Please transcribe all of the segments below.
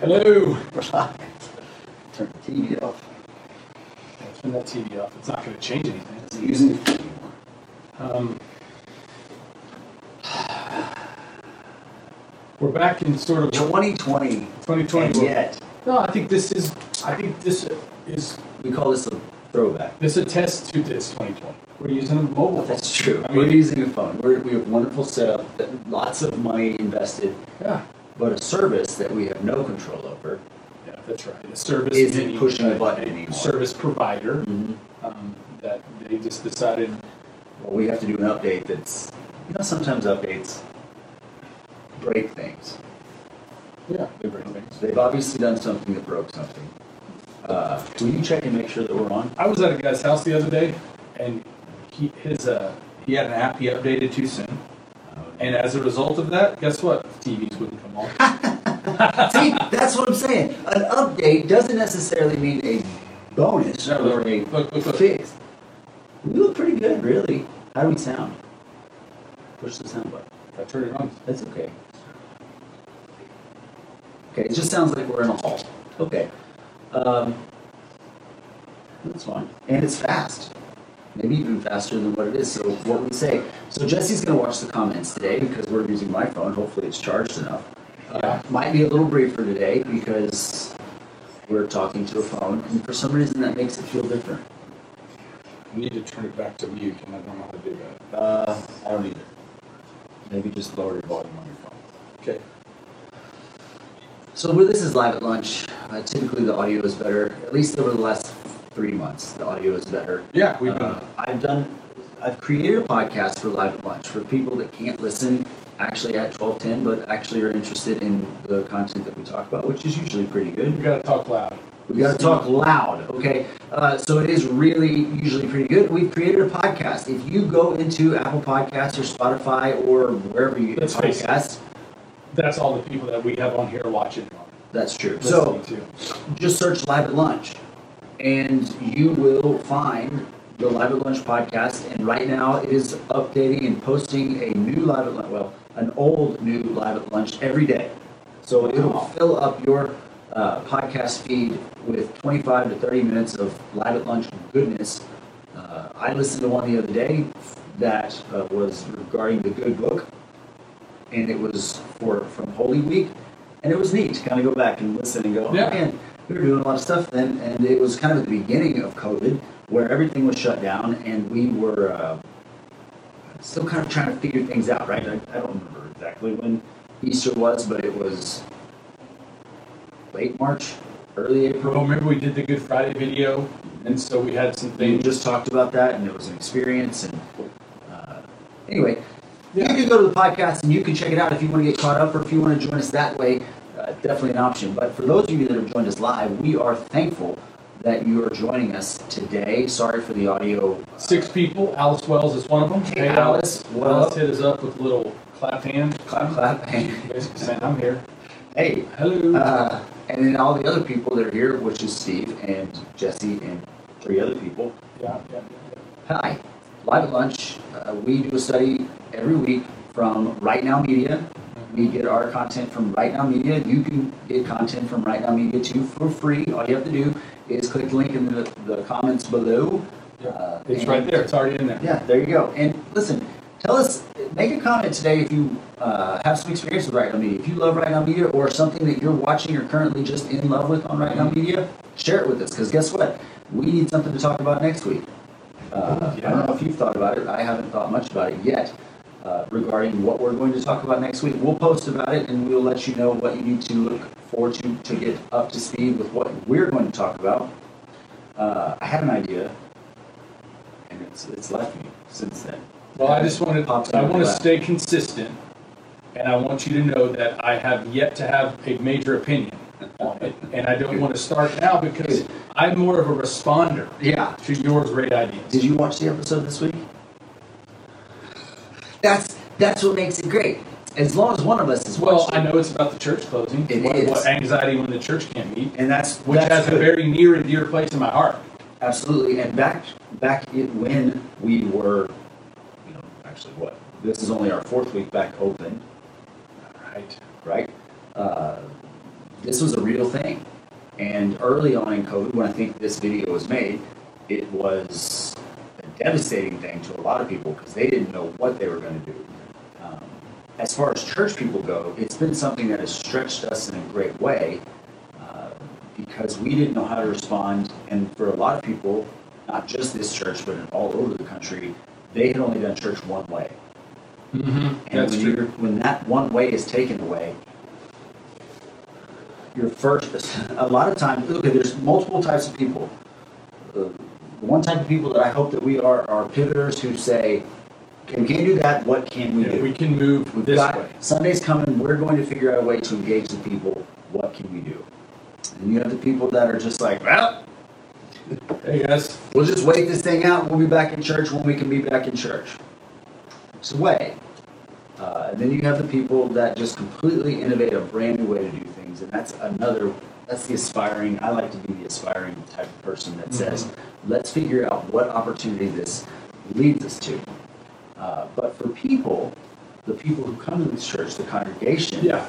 Hello. Turn the TV off. Yeah, Turn that TV off. It's not going to change anything. Is it using it anymore? Um, we're back in sort of 2020, 2020. and yet No, I think this is. I think this is. we call this a throwback. This attests to this 2020. We're using a mobile. phone. That's true. I We're using a phone. We're, we have wonderful setup, lots of money invested, yeah, but a service that we have no control over yeah, that's right. A service isn't pushing a button anymore. Service provider Mhm. um, that they just decided. Well, we have to do an update that's, you know, sometimes updates break things. Yeah, they bring things. They've obviously done something that broke something. Uh, will you check and make sure that we're on? I was at a guy's house the other day, and he his uh he had an app he updated too soon, and as a result of that, guess what? TVs wouldn't come on. See, that's what I'm saying. An update doesn't necessarily mean a bonus No, or a look, look, look. fix. We look pretty good, really. How do we sound? Push the sound button. I turn it on. That's okay. Okay, it just sounds like we're in a hall. Okay. Um, that's fine. And it's fast. Maybe even faster than what it is. So what we say. So Jesse's gonna watch the comments today because we're using my phone. Hopefully it's charged enough. Uh, Yeah. might be a little briefer today because we're talking to a phone, and for some reason that makes it feel different. I need to turn it back to mute, and I don't know how to do that. Uh, I don't either. Maybe just lower your volume on your phone. Okay. So where this is live at lunch, uh, typically the audio is better. At least over the last three months, the audio is better. Yeah, we've been. Uh, I've done, I've created a podcast for live at lunch for people that can't listen actually at twelve ten, but actually are interested in the content that we talk about, which is usually pretty good. we gotta talk loud. We got to talk loud, okay? Uh, so it is really usually pretty good. We've created a podcast. If you go into Apple Podcasts or Spotify or wherever you get Let's face it. podcasts, That's all the people that we have on here watching. that's true. So listening just search Live at Lunch, and you will find the Live at Lunch podcast. And right now, it is updating and posting a new Live at Lunch, well, an old new Live at Lunch every day. So it'll Wow. fill up your uh, podcast feed with 25 to 30 minutes of Live at Lunch goodness. Uh, I listened to one the other day that uh, was regarding the Good Book, and it was for from Holy Week, and it was neat to kind of go back and listen and go, oh, Yeah. man, we were doing a lot of stuff then, and it was kind of at the beginning of COVID where everything was shut down, and we were uh, still kind of trying to figure things out, right? I, I don't remember exactly when Easter was, but it was late March, early Oh, April. remember we did the Good Friday video, and so we had some things. We just talked about that, and it was an experience. And uh, anyway, Yeah. you can go to the podcast and you can check it out if you want to get caught up, or if you want to join us that way. Uh, definitely an option. But for those of you that have joined us live, we are thankful that you are joining us today. Sorry for the audio. Six people. Alice Wells is one of them. Hey, Alice. Alice up? hit us up with a little clap hand, Clap, clap. basically saying, "I'm here." hey, Hello. uh, and then all the other people that are here, which is Steve and Jesse and three other people. yeah, yeah, Hi, live at lunch. Uh, we do a study every week from Right Now Media. We get our content from Right Now Media. You can get content from Right Now Media too for free. All you have to do is click the link in the, the comments below. yeah. Uh, It's right there. It's already in there. Yeah, there you go. And listen, tell us, make a comment today if you uh, have some experience with Right Now Media. If you love Right Now Media or something that you're watching or currently just in love with on Right Now Media, share it with us. Because guess what? We need something to talk about next week. Uh, I don't know if you've thought about it. I haven't thought much about it yet uh, regarding what we're going to talk about next week. We'll post about it and we'll let you know what you need to look forward to to get up to speed with what we're going to talk about. Uh, I had an idea, and it's it's left me since then. Well, I just wanted, I want to stay consistent, and I want you to know that I have yet to have a major opinion on it, and I don't want to start now because I'm more of a responder Yeah. to your great ideas. Did you watch the episode this week? That's that's what makes it great. As long as one of us is Well, watching, I know it's about the church closing. It what, is. what anxiety when the church can't meet, and that's which that's has a very near and dear place in my heart. Absolutely, and back back i- when we were, you know, actually what? This is only our fourth week back open, Right. right? Uh, this was a real thing, and early on in COVID, when I think this video was made, it was a devastating thing to a lot of people because they didn't know what they were going to do. Um, as far as church people go, it's been something that has stretched us in a great way uh, because we didn't know how to respond. And for a lot of people, not just this church, but all over the country, they had only done church one way. Mm-hmm. And That's when, when that one way is taken away, your first, a lot of times, okay, there's multiple types of people. The one type of people that I hope that we are are pivoters who say, okay, we can't do that, what can we Yeah, do? we can move We've this got way. Sunday's coming. We're going to figure out a way to engage the people. What can we do? And you have the people that are just like, well, Hey guys. we'll just wait this thing out. We'll be back in church when we can be back in church. It's a way. Uh, and then you have the people that just completely innovate a brand new way to do things, and that's another. That's the aspiring. I like to be the aspiring type of person that says, let's figure out what opportunity this leads us to. Uh, but for people, the people who come to this church, the congregation, Yeah.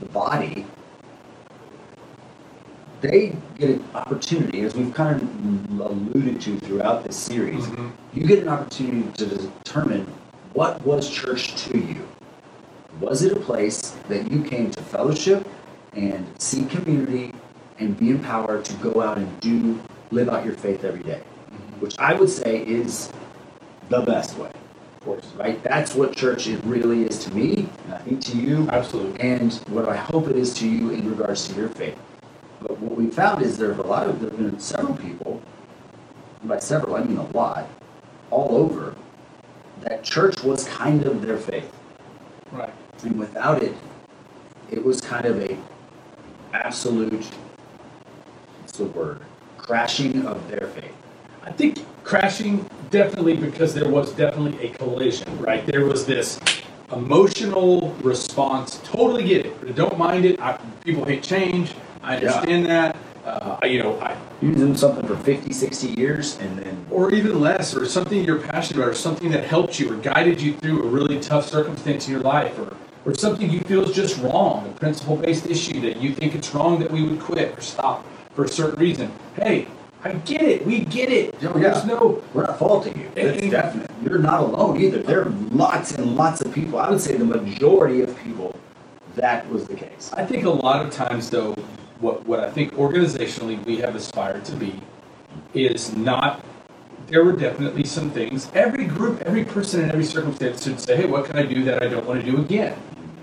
the body, they get an opportunity, as we've kind of alluded to throughout this series, Mhm. you get an opportunity to determine what was church to you. Was it a place that you came to fellowship and see community and be empowered to go out and do, live out your faith every day? Mm-hmm. Which I would say is the best way, Of course. right? That's what church is, really is to me, and I think to you Absolutely. and what I hope it is to you in regards to your faith. But what we found is there's a lot of, there have been several people, and by several, I mean a lot, all over, that church was kind of their faith. Right. And without it, it was kind of a absolute, what's the word, crashing of their faith. I think crashing definitely because there was definitely a collision, right? There was this emotional response. Totally get it. Don't mind it. I, people hate change. I understand that. Uh, you know, I, do something for 50, 60 years, and then or even less, or something you're passionate about, or something that helped you or guided you through a really tough circumstance in your life, or, or something you feel is just wrong, a principle based issue that you think it's wrong that we would quit or stop for a certain reason. Hey, I get it. We get it. Oh, yeah. There's no. We're not faulting you. It's And- definite. You're not alone either. There are lots and lots of people. I would say the majority of people that was the case. I think a lot of times, though, what, what I think organizationally we have aspired to be is not. There were definitely some things. Every group, every person in every circumstance should say, hey, what can I do that I don't want to do again?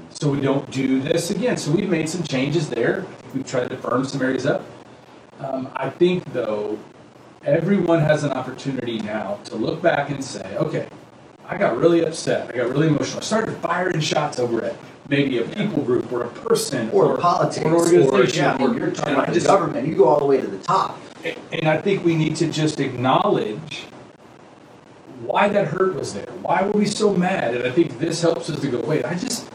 So we don't do this again. So we've made some changes there. We've tried to firm some areas up. Um, I think, though, everyone has an opportunity now to look back and say, okay, I got really upset. I got really emotional. I started firing shots over it. Maybe a people group or a person Or, politics, or an or, yeah, or- you're talking about the government. You go all the way to the top. And I think we need to just acknowledge why that hurt was there. Why were we so mad? And I think this helps us to go, wait, I just,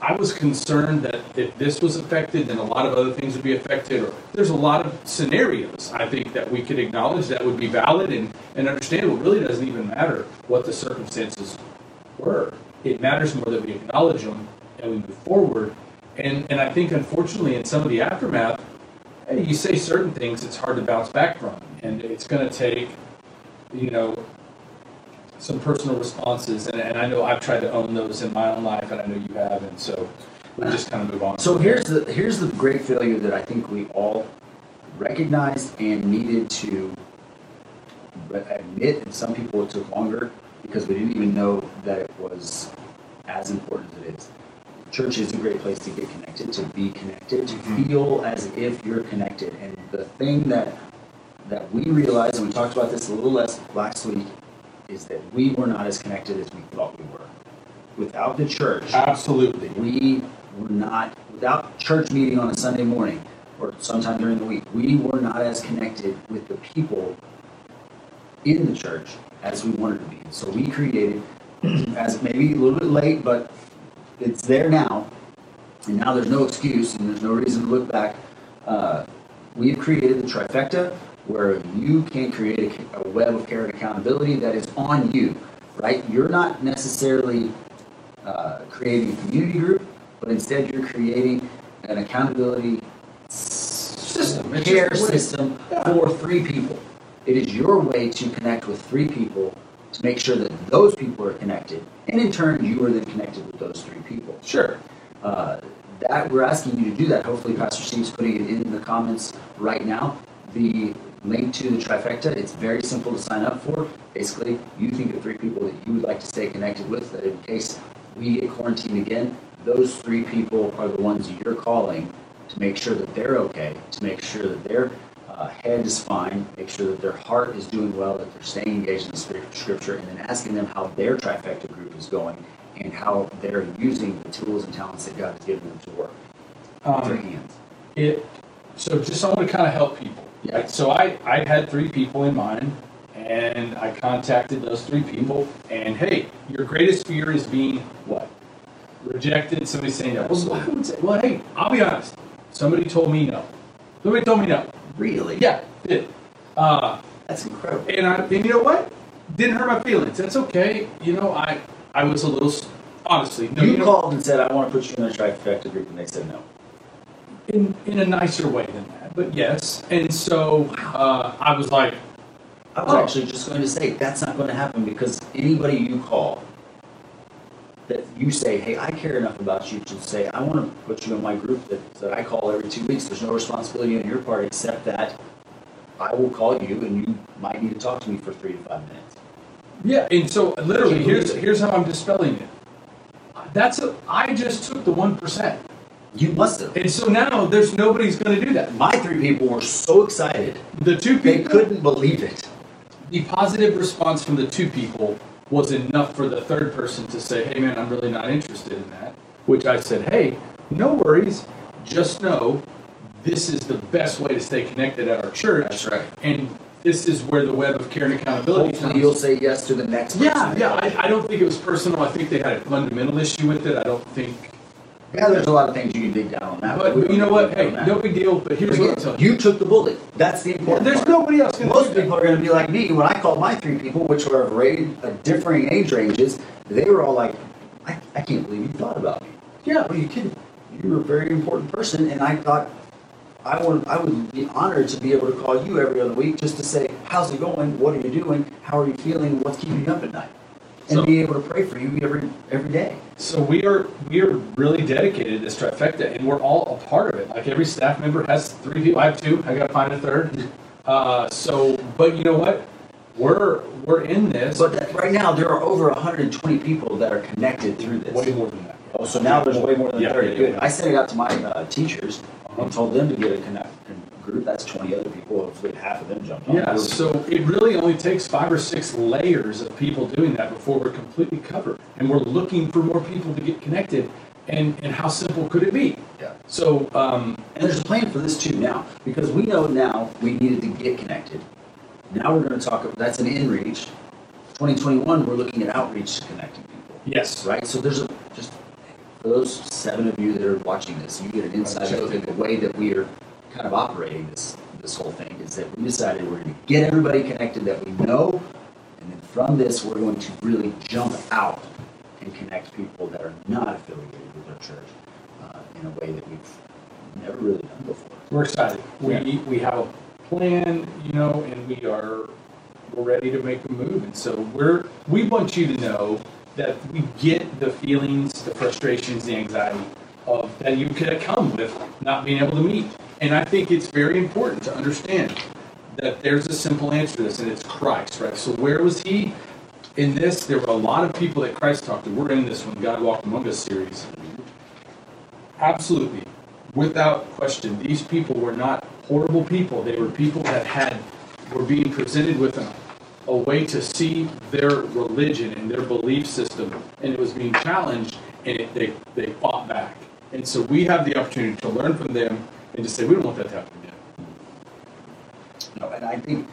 I was concerned that if this was affected, then a lot of other things would be affected. Or there's a lot of scenarios I think that we could acknowledge that would be valid and, and understandable. It really doesn't even matter what the circumstances were. It matters more that we acknowledge them and we move forward. And, and I think unfortunately in some of the aftermath, you say certain things it's hard to bounce back from. And it's going to take, you know, some personal responses. And, and I know I've tried to own those in my own life, and I know you have. And so we just kind of move on. So here's the here's the great failure that I think we all recognized and needed to admit, and some people it took longer because we didn't even know that it was as important as it is. Church is a great place to get connected, to be connected, to Mhm. feel as if you're connected. And the thing that that we realized, and we talked about this a little less last week, is that we were not as connected as we thought we were. Without the church, Absolutely. we were not, without church meeting on a Sunday morning or sometime during the week, we were not as connected with the people in the church as we wanted to be. So we created, as maybe a little bit late, but it's there now, and now there's no excuse and there's no reason to look back. Uh, we've created the trifecta where you can create a, a web of care and accountability that is on you, right? You're not necessarily uh, creating a community group, but instead you're creating an accountability System. Care system Yeah. for three people. It is your way to connect with three people to make sure that those people are connected, and in turn, you are then connected with those three people. Sure. Uh, that we're asking you to do that. Hopefully, Pastor Steve's putting it in the comments right now. The link to the trifecta. It's very simple to sign up for. Basically, you think of three people that you would like to stay connected with. That in case we get quarantined again, those three people are the ones you're calling to make sure that they're okay, to make sure that their uh, head is fine, make sure that their heart is doing well, that they're staying engaged in the spirit of Scripture, and then asking them how their trifecta group is going and how they're using the tools and talents that God's given them to work with their Um, hands. it, so just I want to kind of help people. Yeah. Right? So I, I had three people in mind and I contacted those three people and hey, your greatest fear is being what? Rejected, somebody saying no. Well, I would say, well, hey, I'll be honest. Somebody told me no. Somebody told me no. Really? Yeah, did. Uh, That's incredible. and I, and you know what? Didn't hurt my feelings. That's okay. You know, I, I was a little, honestly, no, you you know, called and said, I want to put you in the trifecta group, and they said no. in, in a nicer way than that, but yes. And so, uh, I was like, I was Oh. actually just going to say, that's not going to happen because anybody you call that you say, hey, I care enough about you to say, I want to put you in my group that, that I call every two weeks. There's no responsibility on your part except that I will call you and you might need to talk to me for three to five minutes. Yeah, and so literally, here's here's how I'm dispelling it. That's a, I just took the one percent, You must have. and so now there's nobody's going to do that. My three people were so excited, The two they people, couldn't believe it. the positive response from the two people was enough for the third person to say, "Hey, man, I'm really not interested in that." Which I said, "Hey, no worries. Just know this is the best way to stay connected at our church, That's right. and this is where the web of care and accountability Hopefully, comes." you'll say yes to the next person. Yeah, yeah. I, I don't think it was personal. I think they had a fundamental issue with it. I don't think. Yeah, there's a lot of things you can dig down on that. But don't you know what? Hey, no big deal. But here's what I'm telling you. You took the bullet. That's the important There's part. nobody else Most people are going to be like me. When I called my three people, which were of uh, differing age ranges, they were all like, I, I can't believe you thought about me. Yeah, what are you kidding? You're a very important person, and I thought I would, I would be honored to be able to call you every other week just to say, how's it going? What are you doing? How are you feeling? What's keeping you up at night? And So- be able to pray for you every every day. So we are we are really dedicated to this trifecta, and we're all a part of it. Like every staff member has three people. I have two. I got to find a third. Uh, so, but you know what? We're we're in this. But that, right now, there are over 120 people that are connected through this. way more than that. Oh, so now there's way more than Yeah, 30. yeah, Good. yeah. I sent it out to my uh, teachers and told them to get a connect group. That's 20 other people. Hopefully, half of them jumped on. Yeah, so it really only takes five or six layers of people doing that before we're completely covered. And we're looking for more people to get connected. And, and how simple could it be? Yeah. So, um, And there's a plan for this too now because we know now we needed to get connected. Now we're going to talk. About that's an in reach. 2021, we're looking at outreach to connecting people. yes. right? So there's a just for those seven of you that are watching this, you get an inside look at the way that we are kind of operating this this whole thing. Is that we decided we're going to get everybody connected that we know, and then from this we're going to really jump out and connect people that are not affiliated with our church uh, in a way that we've never really done before. We're excited. We, we have a plan, you know, and we are, we're ready to make a move. And so we're, we want you to know that we get the feelings, the frustrations, the anxiety of, that you could come with not being able to meet. And I think it's very important to understand that there's a simple answer to this, and it's Christ, right? So where was he in this? There were a lot of people that Christ talked to. We're in this when God Walked Among Us series. Absolutely. Without question, these people were not horrible people. They were people that had were being presented with a, way to see their religion and their belief system, and it was being challenged, and it, they they fought back. And so we have the opportunity to learn from them and just say we don't want that to happen again. No, and I think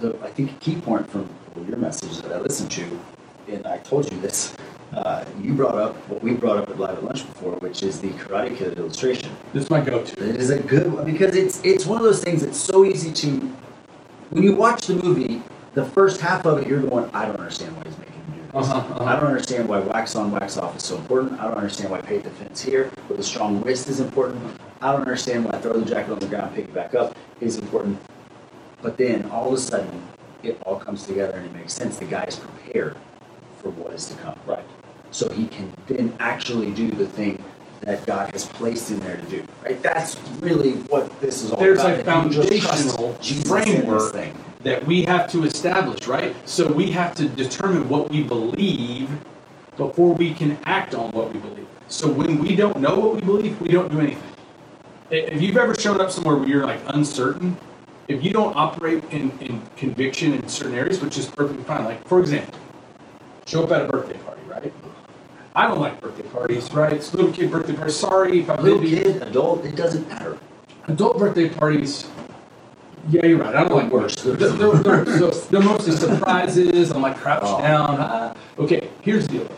the I think a key point from your message that I listened to, and I told you this, uh, you brought up what we brought up at Live at Lunch before, which is the Karate Kid illustration. This is my go-to. It is a good one because it's it's one of those things that's so easy to when you watch the movie, the first half of it, you're going, I don't understand why he's making him do this. Uh-huh, uh-huh. I don't understand why wax on, wax off is so important. I don't understand why paid defense here with a strong wrist is important. I don't understand why throw the jacket on the ground, and pick it back up is important. But then all of a sudden, it all comes together and it makes sense. The guy is prepared for what is to come. Right. So he can then actually do the thing that God has placed in there to do. Right? That's really what this is all There's about. There's a That you just trust foundational Jesus in this framework thing. that we have to establish, right? So we have to determine what we believe before we can act on what we believe. So when we don't know what we believe, we don't do anything. If you've ever shown up somewhere where you're like uncertain, if you don't operate in, in conviction in certain areas, which is perfectly fine. Like, for example, show up at a birthday party, right? I don't like birthday parties, right? It's little kid birthday party. Sorry if I'm Little maybe kid, adult, it doesn't matter. adult birthday parties. Yeah, you're right. I don't like Worse. They're, they're, they're, they're, they're mostly surprises. I'm like crouched Oh. down. Ah. Okay, here's the deal.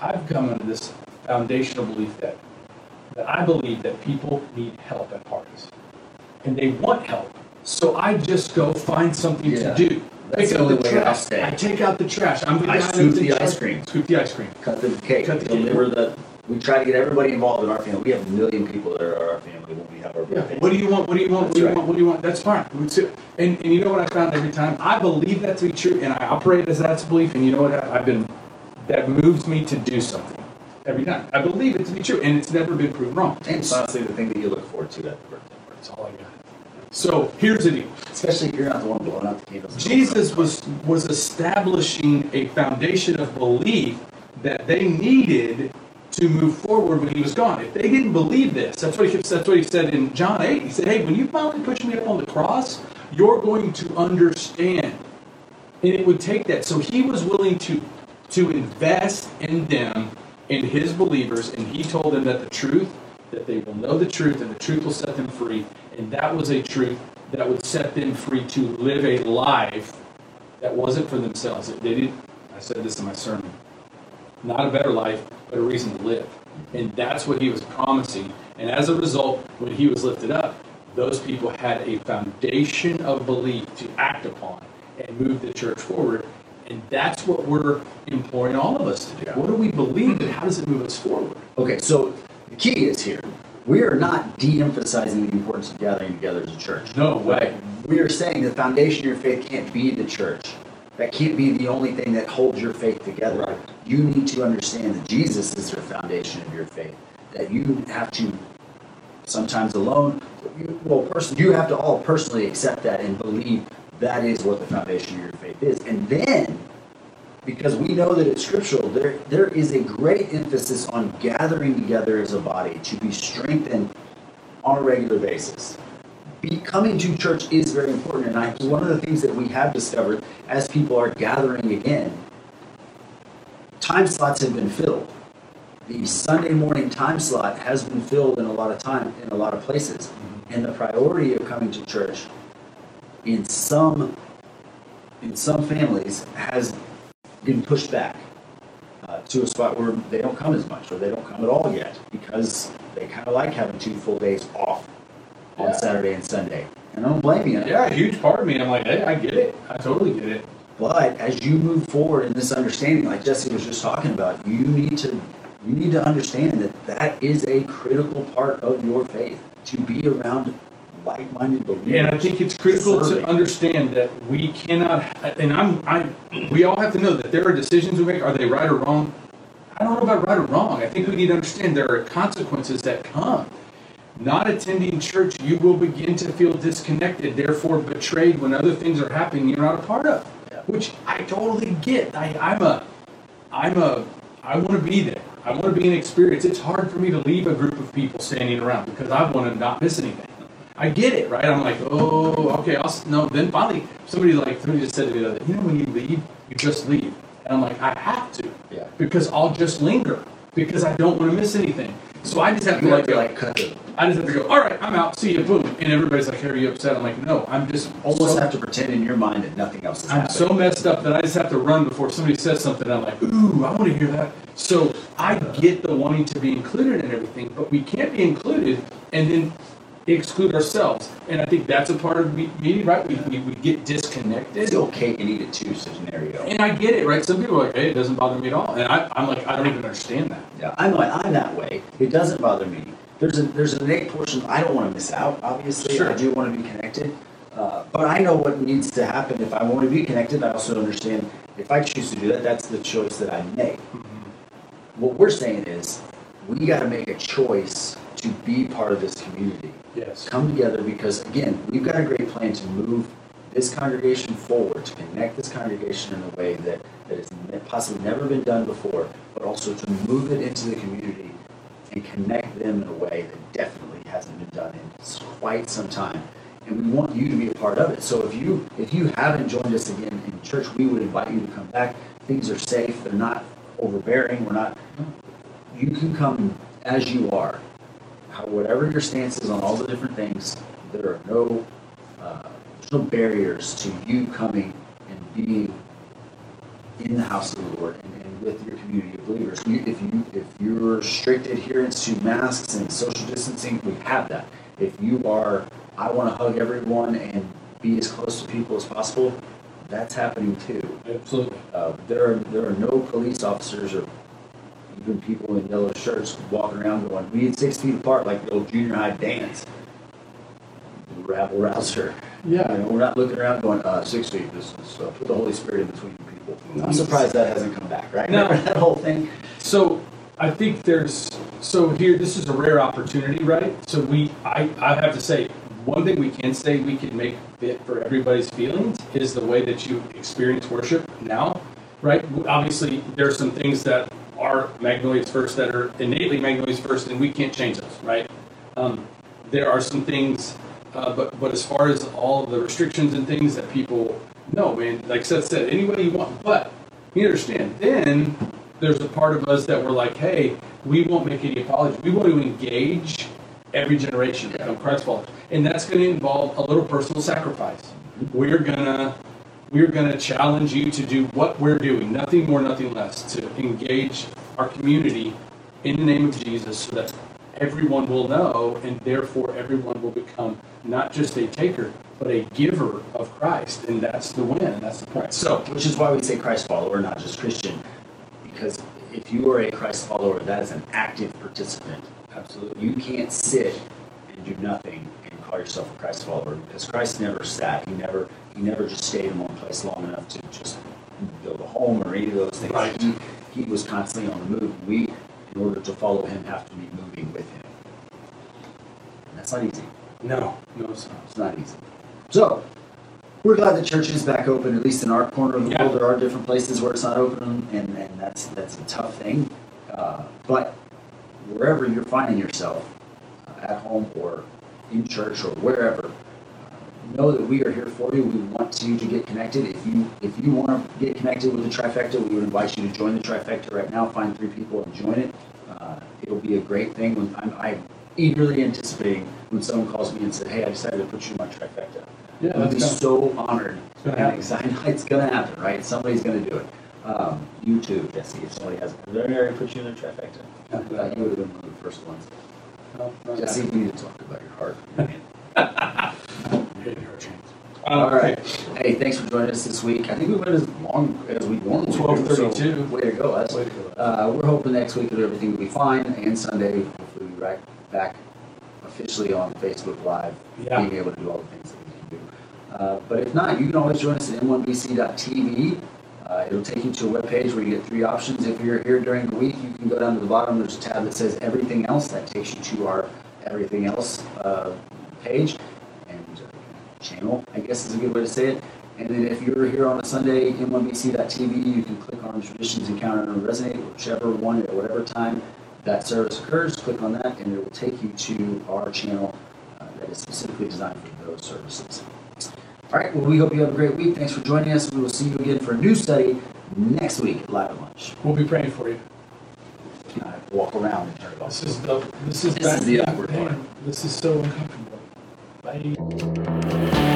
I've come into this foundational belief that that I believe that people need help at parties, and they want help. So I just go find something Yeah. to do. That's Pick the up only way I trash. stay. I take out the trash. I'm the I scoop that's in the ice cream. Scoop the ice cream. Cut the cake, Cut the cake. deliver the, we try to get everybody involved in our family. We have a million people that are our family when we have our Yeah. birthdays. What do you want? What do you want? What do you right. want? What do you want? That's fine. And, and you know what I found every time? I believe that to be true and I operate as that's belief. And you know what? I've been, that moves me to do something every time. I believe it to be true and it's never been proven wrong. And it's honestly the thing that you look forward to at the birthday party. That's all I got. So here's the deal. Especially if you're not the one blowing out the candles. Jesus was, was establishing a foundation of belief that they needed to move forward when he was gone. If they didn't believe this, that's what he, that's what he said in John 8. He said, hey, when you finally push me up on the cross, you're going to understand. And it would take that. So he was willing to, to invest in them, in his believers, and he told them that the truth, that they will know the truth, and the truth will set them free. And that was a truth that would set them free to live a life that wasn't for themselves. They didn't, I said this in my sermon, not a better life, but a reason to live. And that's what he was promising. And as a result, when he was lifted up, those people had a foundation of belief to act upon and move the church forward. And that's what we're imploring all of us to do. What do we believe and how does it move us forward? Okay, so the key is here. We are not de-emphasizing the importance of gathering together as a church. No way. We are saying the foundation of your faith can't be the church. That can't be the only thing that holds your faith together. Right. You need to understand that Jesus is the foundation of your faith. That you have to, sometimes alone, you, well, person, you have to all personally accept that and believe that is what the foundation of your faith is. And then, because we know that it's scriptural, there there is a great emphasis on gathering together as a body to be strengthened on a regular basis. Be, coming to church is very important, and I, one of the things that we have discovered as people are gathering again, time slots have been filled. The Sunday morning time slot has been filled in a lot of time in a lot of places, and the priority of coming to church in some in some families has been pushed back uh, to a spot where they don't come as much or they don't come at all yet because they kind of like having two full days off on Yeah. Saturday and Sunday. And I don't blame you. Yeah, a huge part of me. I'm like, hey, I get it. I totally get it. But as you move forward in this understanding, like Jesse was just talking about, you need to you need to understand that that is a critical part of your faith to be around like-minded believers. And I think it's critical Serving. to understand that we cannot, and I'm, I, we all have to know that there are decisions we make. Are they right or wrong? I don't know about right or wrong. I think we need to understand there are consequences that come. Not attending church, you will begin to feel disconnected, therefore betrayed when other things are happening you're not a part of. Yeah. Which I totally get. I, I'm a, I'm a, I want to be there. I want to be an experience. It's hard for me to leave a group of people standing around because I want to not miss anything. I get it, right? I'm like, oh, okay, I'll no. Then finally, somebody like somebody just said to me, the other you know, when you leave, you just leave, and I'm like, I have to, Yeah. because I'll just linger because I don't want to miss anything. So I just have to like to go. like cut the, I just have to go. All right, I'm out. See you. Boom. And everybody's like, "Are you upset?" I'm like, "No, I'm just almost so- have to pretend in your mind that nothing else is I'm happening. so messed up that I just have to run before somebody says something. I'm like, ooh, I want to hear that. So I get the wanting to be included in everything, but we can't be included and then exclude ourselves. And I think that's a part of me- meeting, right? We, we, we get disconnected. It's okay and eat it too scenario. And I get it, right? Some people are like, hey, it doesn't bother me at all. And I, I'm like, I don't even understand that. Yeah, I'm like, I'm that way. It doesn't bother me. There's a there's an innate portion I don't want to miss out. Obviously, Sure. I do want to be connected, uh, but I know what needs to happen if I want to be connected. I also understand if I choose to do that, that's the choice that I make. What we're saying is, we got to make a choice to be part of this community. Yes. Come together because again, we've got a great plan to move this congregation forward, to connect this congregation in a way that, that has possibly never been done before, but also to move it into the community and connect them in a way that definitely hasn't been done in quite some time. And we want you to be a part of it. So if you if you haven't joined us again in church, we would invite you to come back. Things are safe. They're not overbearing. We're not. You can come as you are. Whatever your stance is on all the different things, there are no uh, there's no barriers to you coming and being in the house of the Lord and, and with your community of believers. You, if you if you're strict adherence to masks and social distancing, we have that. If you are, I want to hug everyone and be as close to people as possible, that's happening too. Absolutely. Uh, there are there are no police officers or even people in yellow shirts walking around going, "We need six feet apart," like the old junior high dance. Rabble rouser. Yeah. You know, we're not looking around going, uh, six feet distance, uh, put the Holy Spirit in between people. I'm surprised that hasn't come back, right? No. Remember that whole thing? So I think there's so here this is a rare opportunity, right? So we I, I have to say one thing we can say we can make fit for everybody's feelings is the way that you experience worship now, right? Obviously there are some things that are Magnolia's first that are innately Magnolia's first and we can't change those, right? Um, there are some things uh, but but as far as all the restrictions and things that people no man like Seth said any way you want but you understand then there's a part of us that we're like hey we won't make any apologies. We want to engage every generation become Christ followers. And that's going to involve a little personal sacrifice. We're gonna we're gonna challenge you to do what we're doing nothing more nothing less to engage our community in the name of Jesus so that everyone will know and therefore everyone will become not just a taker but a giver of Christ and that's the win that's the point so Which is why we say Christ follower, not just Christian. Because if you are a Christ follower, that is an active participant. absolutely You can't sit and do nothing and call yourself a Christ follower because Christ never sat. He never he never just stayed one place long enough to just build a home or any of those things. Right. He, he was constantly on the move. We, in order to follow him, have to be moving with him. And that's not easy. no no it's not It's not easy. So, we're glad the church is back open, at least in our corner of the Yeah. world. There are different places where it's not open, and, and that's that's a tough thing. Uh, but wherever you're finding yourself, uh, at home or in church or wherever, know that we are here for you. We want you to get connected. If you if you want to get connected with the trifecta, we would invite you to join the trifecta right now. Find three people and join it. Uh, it'll be a great thing. When I'm, I'm eagerly anticipating when someone calls me and says, "Hey, I decided to put you in my trifecta." Yeah, I'd be so honored. and excited. It's gonna happen, right? Somebody's gonna do it. Um, you too, Jesse. If somebody has, they already put you in their trifecta? I thought you would have been one of the first ones. no, Jesse, we need to talk about your heart. All right. Hey, thanks for joining us this week. I think we went as long as we normally do. 12:32. so Way to go, us. Way to go. Uh, we're hoping next week that everything will be fine, and Sunday, hopefully, we'll be right back officially on Facebook Live, Yeah. being able to do all the things that we can do. Uh, but if not, you can always join us at m1bc.tv. Uh, it'll take you to a webpage where you get three options. If you're here during the week, you can go down to the bottom. There's a tab that says Everything Else. That takes you to our Everything Else uh, page uh, channel, I guess is a good way to say it. And then if you're here on a Sunday, m1bc.tv, you can click on Traditions Encounter and Resonate, whichever one at whatever time that service occurs. Click on that, and it will take you to our channel uh, that is specifically designed for those services. All right, well, we hope you have a great week. Thanks for joining us. We will see you again for a new study next week Live at Lunch. We'll be praying for you. I walk around and turn it off. This is the this is This is the awkward part. This is so uncomfortable. Bye.